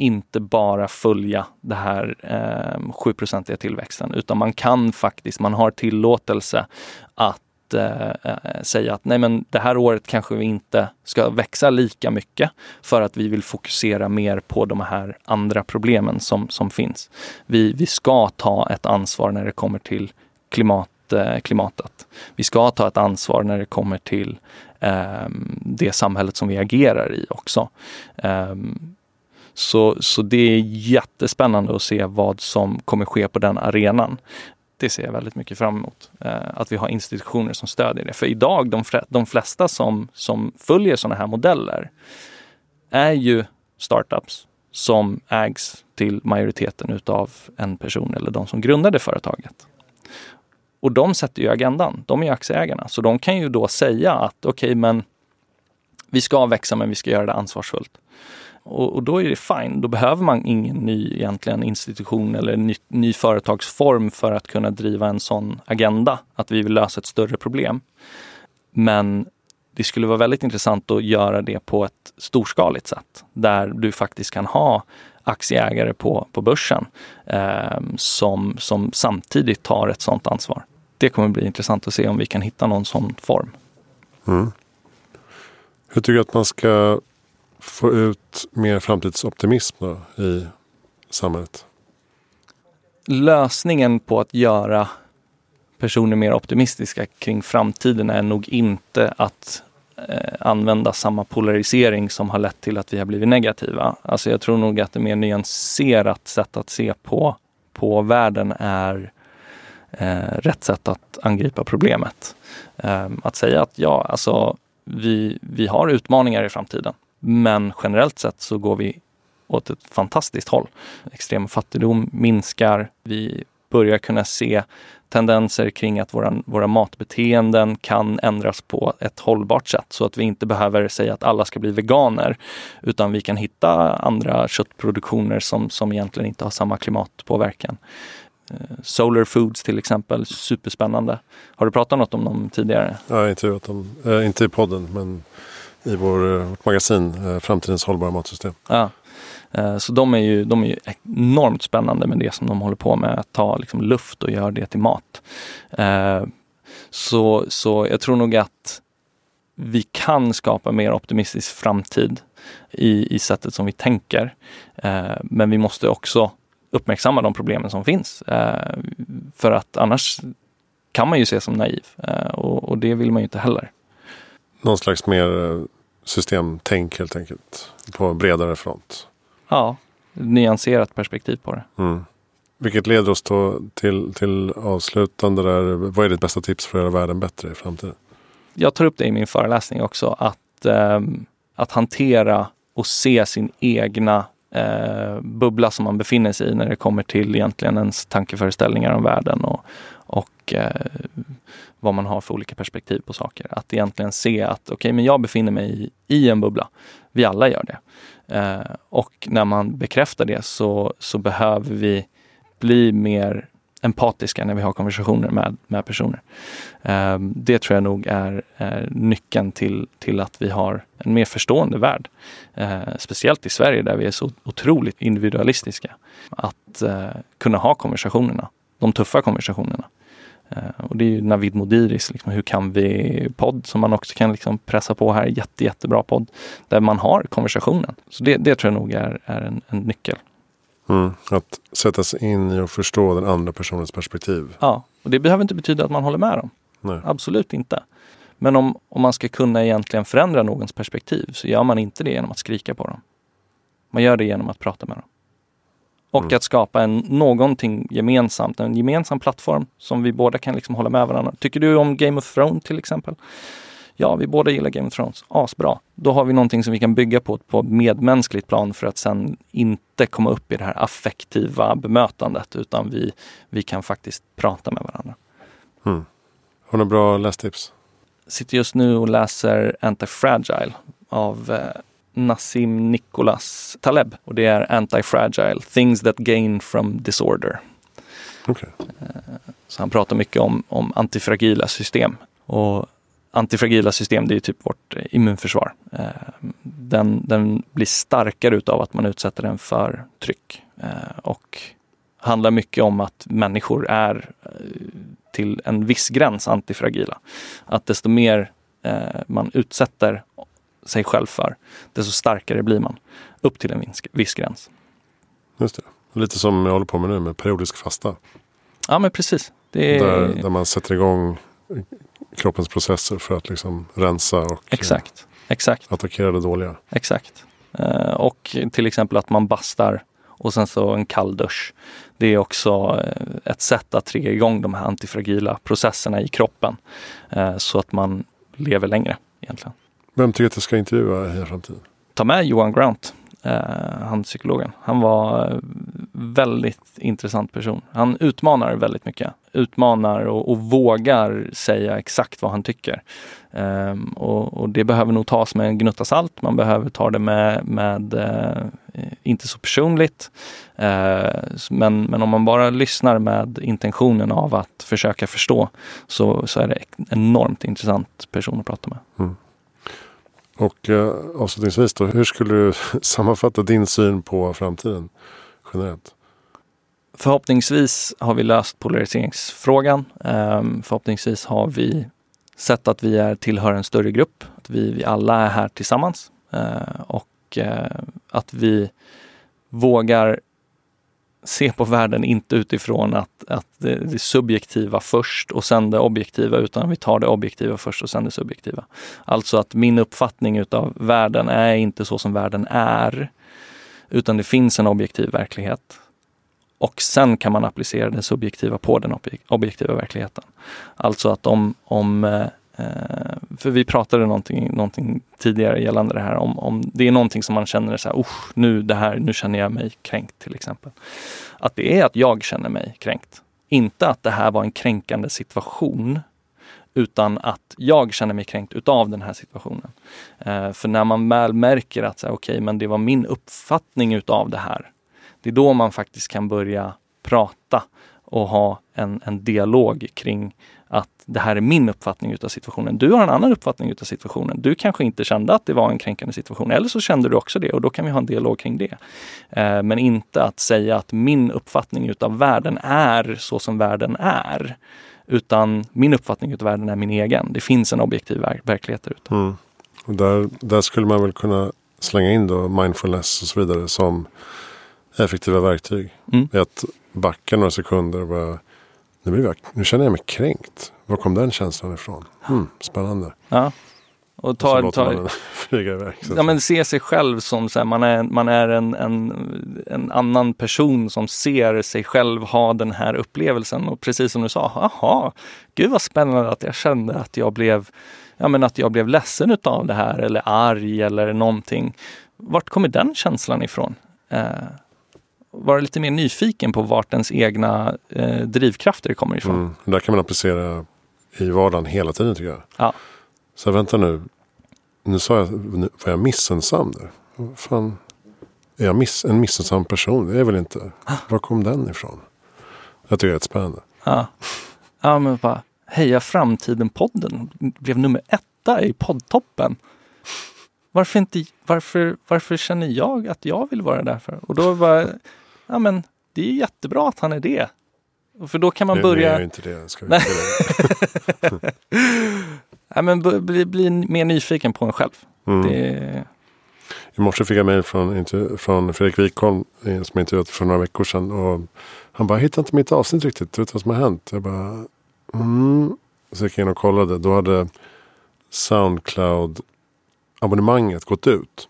inte bara följa det här eh, 7-procentiga tillväxten utan man kan faktiskt, man har tillåtelse att att eh, eh, säga att nej men det här året kanske vi inte ska växa lika mycket för att vi vill fokusera mer på de här andra problemen som, som finns. Vi, vi ska ta ett ansvar när det kommer till klimat, eh, klimatet. Vi ska ta ett ansvar när det kommer till eh, det samhället som vi agerar i också. Ehm, så, så det är jättespännande att se vad som kommer ske på den arenan. Det ser jag väldigt mycket fram emot. Eh, att vi har institutioner som stödjer det. För idag, de, de flesta som, som följer sådana här modeller är ju startups som ägs till majoriteten utav en person eller de som grundade företaget. Och de sätter ju agendan. De är aktieägarna. Så de kan ju då säga att okej, okay, men vi ska växa men vi ska göra det ansvarsfullt. Och, och, då är det fine. Då behöver man ingen ny egentligen institution eller ny, ny företagsform för att kunna driva en sån agenda, att vi vill lösa ett större problem. Men det skulle vara väldigt intressant att göra det på ett storskaligt sätt, där du faktiskt kan ha aktieägare på, på börsen eh, som, som samtidigt tar ett sådant ansvar. Det kommer bli intressant att se om vi kan hitta någon sån form. Mm. Hur tycker du att man ska få ut mer framtidsoptimism då, i samhället? Lösningen på att göra personer mer optimistiska kring framtiden är nog inte att eh, använda samma polarisering som har lett till att vi har blivit negativa. Alltså jag tror nog att ett mer nyanserat sätt att se på, på världen är eh, rätt sätt att angripa problemet. Eh, att säga att ja, alltså vi, vi har utmaningar i framtiden. Men generellt sett så går vi åt ett fantastiskt håll. Extrem fattigdom minskar. Vi börjar kunna se tendenser kring att våra, våra matbeteenden kan ändras på ett hållbart sätt så att vi inte behöver säga att alla ska bli veganer utan vi kan hitta andra köttproduktioner som, som egentligen inte har samma klimatpåverkan. Eh, Solar Foods till exempel, superspännande. Har du pratat något om dem tidigare? Nej, inte, intervjuat äh, eh, inte i podden men i vår, eh, vårt magasin eh, Framtidens hållbara matsystem. Ja. Eh, så de är, ju, de är ju enormt spännande med det som de håller på med, att ta liksom luft och göra det till mat. Så, så jag tror nog att vi kan skapa mer optimistisk framtid i, i sättet som vi tänker. Men vi måste också uppmärksamma de problemen som finns. För att annars kan man ju se som naiv och, och det vill man ju inte heller någon slags mer eh, systemtänk helt enkelt. På bredare front. Ja, nyanserat perspektiv på det. Mm. Vilket leder oss då till, till avslutande där. Vad är ditt bästa tips för att göra världen bättre i framtiden? Jag tar upp det i min föreläsning också. Att, eh, att hantera och se sin egna eh, bubbla som man befinner sig i när det kommer till egentligen ens tankeföreställningar om världen och, och eh, vad man har för olika perspektiv på saker. Att egentligen se att okej, okay, men jag befinner mig i, i, en bubbla. Vi alla gör det. Eh, och när man bekräftar det så, så behöver vi bli mer empatiska när vi har konversationer med, med personer. Eh, det tror jag nog är, är nyckeln till, till att vi har en mer förstående värld. Eh, speciellt i Sverige där vi är så otroligt individualistiska. Att eh, kunna ha konversationerna, de tuffa konversationerna. Eh, och det är ju Navid Modiris, liksom, Hur kan vi? podd som man också kan liksom pressa på här. Jätte, jättebra podd där man har konversationen. Så det, det tror jag nog är, är en, en nyckel. Mm, att sätta sig in i och förstå den andra personens perspektiv. Ja, och det behöver inte betyda att man håller med dem. Nej. Absolut inte. Men om, om man ska kunna egentligen förändra någons perspektiv så gör man inte det genom att skrika på dem. Man gör det genom att prata med dem. Och mm. att skapa en, någonting gemensamt, en gemensam plattform som vi båda kan liksom hålla med varandra. Tycker du om Game of Thrones till exempel? Ja, vi båda gillar Game of Thrones. Asbra. Då har vi någonting som vi kan bygga på på medmänskligt plan för att sen inte komma upp i det här affektiva bemötandet utan vi, vi kan faktiskt prata med varandra. Mm. Har du några bra lästips? Sitter just nu och läser Antifragile av eh, Nassim Nicholas Taleb och det är Anti-Fragile, Things that gain from disorder. Okay. Eh, så han pratar mycket om, om antifragila system. Och antifragila system, det är typ vårt immunförsvar. Eh, den, den blir starkare utav att man utsätter den för tryck. Eh, och handlar mycket om att människor är till en viss gräns antifragila. Att desto mer man utsätter sig själv för, desto starkare blir man. Upp till en viss, gräns. Just det. Lite som jag håller på med nu med periodisk fasta. Ja men precis. Är... där, där man sätter igång kroppens processer för att liksom rensa och eh, exakt, exakt. attackera det dåliga. Exakt. Eh, och till exempel att man bastar och sen så en kall dusch. Det är också eh, ett sätt att trigga igång de här antifragila processerna i kroppen så att man lever längre egentligen. Vem tycker att jag ska intervjua i framtiden? Ta med Johan Grant, han psykologen. Han var väldigt intressant person. Han utmanar väldigt mycket. Utmanar och, och vågar säga exakt vad han tycker. Um, och, och, det behöver nog tas med en gnutta salt. Man behöver ta det med, med uh, inte så personligt. Uh, men, men om man bara lyssnar med intentionen av att försöka förstå så, så är det en enormt intressant person att prata med. Mm. Och eh, avslutningsvis då, hur skulle du sammanfatta din syn på framtiden? generellt? Förhoppningsvis har vi löst polariseringsfrågan. Ehm, förhoppningsvis har vi sett att vi är tillhör en större grupp. Att vi, vi alla är här tillsammans. Ehm, och eh, att vi vågar se på världen inte utifrån att, att det, det subjektiva först och sen det objektiva utan vi tar det objektiva först och sen det subjektiva. Alltså att min uppfattning utav världen är inte så som världen är utan det finns en objektiv verklighet. Och sen kan man applicera det subjektiva på den objektiva verkligheten. Alltså att om, om eh, eh för vi pratade någonting, någonting tidigare gällande det här om, om det är någonting som man känner så här, nu, det här, nu känner jag mig kränkt till exempel. Att det är att jag känner mig kränkt. Inte att det här var en kränkande situation utan att jag känner mig kränkt utav den här situationen. Eh, för när man väl märker att okej, okay, men det var min uppfattning utav det här. Det är då man faktiskt kan börja prata och ha en, en dialog kring det här är min uppfattning utav situationen. Du har en annan uppfattning utav situationen. Du kanske inte kände att det var en kränkande situation eller så kände du också det och då kan vi ha en dialog kring det. Eh, men inte att säga att min uppfattning utav världen är så som världen är. Utan min uppfattning av världen är min egen. Det finns en objektiv ver verklighet där ute. Mm. Och där, där skulle man väl kunna slänga in då mindfulness och så vidare som effektiva verktyg. Mm. Att backa några sekunder och bara, nu, jag, nu känner jag mig kränkt. Var kom den känslan ifrån? Mm, spännande. Ja. Och, tar, och tar, flyga iväg. ja, men se sig själv som så här, man är, man är en, en, en annan person som ser sig själv ha den här upplevelsen. Och precis som du sa, aha, gud vad spännande att jag kände att jag blev, ja, men att jag blev ledsen utav det här eller arg eller någonting. Vart kommer den känslan ifrån? Eh, vara lite mer nyfiken på vart ens egna eh, drivkrafter kommer ifrån. Mm, där kan man applicera i vardagen hela tiden tycker jag. Ja. Så vänta nu. Nu sa jag, var jag missensam där? Fan, är jag miss, en missensam person? Det är jag väl inte. Var kom den ifrån? Jag tycker det är rätt spännande. Ja, ja men bara Heja Framtiden-podden blev nummer etta i poddtoppen. Varför, inte, varför, varför känner jag att jag vill vara där för? Och då var ja men det är jättebra att han är det. För då kan man nu, börja... Nu är inte det, ska vi inte ja, men bli, bli mer nyfiken på en själv. Mm. Det... I morse fick jag mejl från, från Fredrik Wikholm eh, som jag intervjuat för några veckor sedan. Och han bara, jag hittar inte mitt avsnitt riktigt. Du vet vad som har hänt? Jag bara, mm. Så gick jag in och kollade. Då hade Soundcloud-abonnemanget gått ut.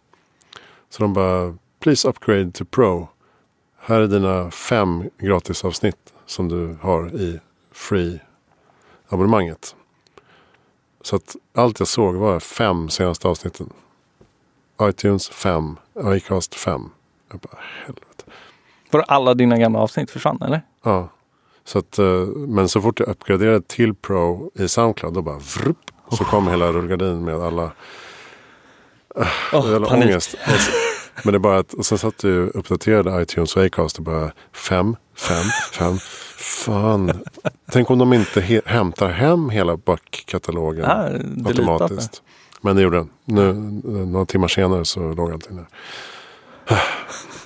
Så de bara, please upgrade to Pro. Här är dina fem gratisavsnitt som du har i free-abonnemanget. Så att allt jag såg var fem senaste avsnitten. iTunes fem, iCast fem. Jag bara helvete. Var alla dina gamla avsnitt försvann eller? Ja. Så att, eh, men så fort jag uppgraderade till Pro i Soundcloud då bara vrupp, så kom hela rullgardinen med alla oh, panik. ångest. Men det är bara att, och sen satt du uppdaterade iTunes och Acast och bara fem, fem, fem. Fan. Tänk om de inte he- hämtar hem hela backkatalogen ah, automatiskt. Men det gjorde den. Nu, några timmar senare så låg allting där.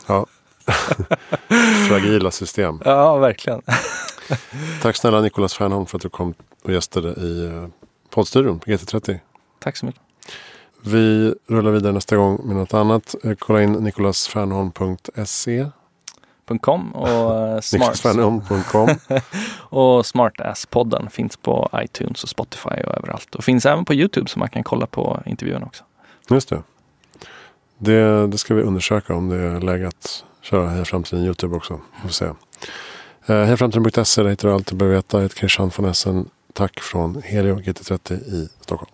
Ja. fragila system. Ja, verkligen. Tack snälla Nicolas Fernholm för att du kom och gästade i eh, poddstudion på GT30. Tack så mycket. Vi rullar vidare nästa gång med något annat. Eh, kolla in nikolasfernholm.se .com och, smart, Nicolasfernholm.com och Smartass-podden finns på iTunes och Spotify och överallt. Och finns även på Youtube så man kan kolla på intervjuerna också. Just det. det. Det ska vi undersöka om det är läge att köra Heja Framtiden Youtube också. Vi får se. Eh, Hejaframtiden.se, det hittar du allt du behöver veta. Jag heter Christian von Essen. Tack från Helio GT30 i Stockholm.